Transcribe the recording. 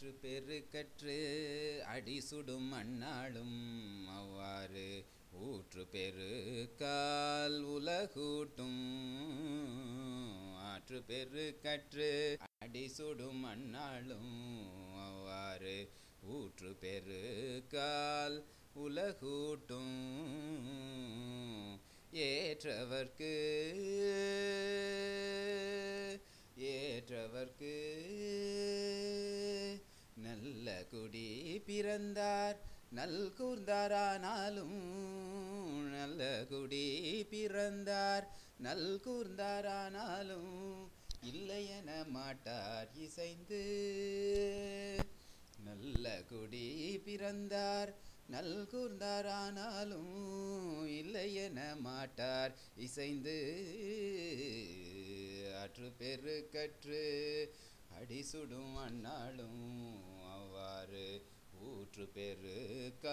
ஆற்று பெருக்கற்று அடி சுடும் அந்நாளும் அவ்வாறு ஊற்று பெருக்கால் உலகூட்டும். ஆற்று பெருக்கற்று அடி சுடும் அந்நாளும் அவ்வாறு ஊற்று பெருக்கால் உலகூட்டும். ஏற்றவர்க்கு ஏற்றவர்க்கு குடி பிறந்தார் நல் கூர்ந்தாரானாலும் நல்ல குடி பிறந்தார் நல் கூர்ந்தாரானாலும் இல்லையென மாட்டார் இசைந்து. நல்ல குடி பிறந்தார் நல் கூர்ந்தாரானாலும் இல்லையென மாட்டார் இசைந்து. ஆற்று கற்று அடி சுடும் அண்ணாளும் அவ்வாறு ஊற்று பெருக்கால் உலகூட்டும்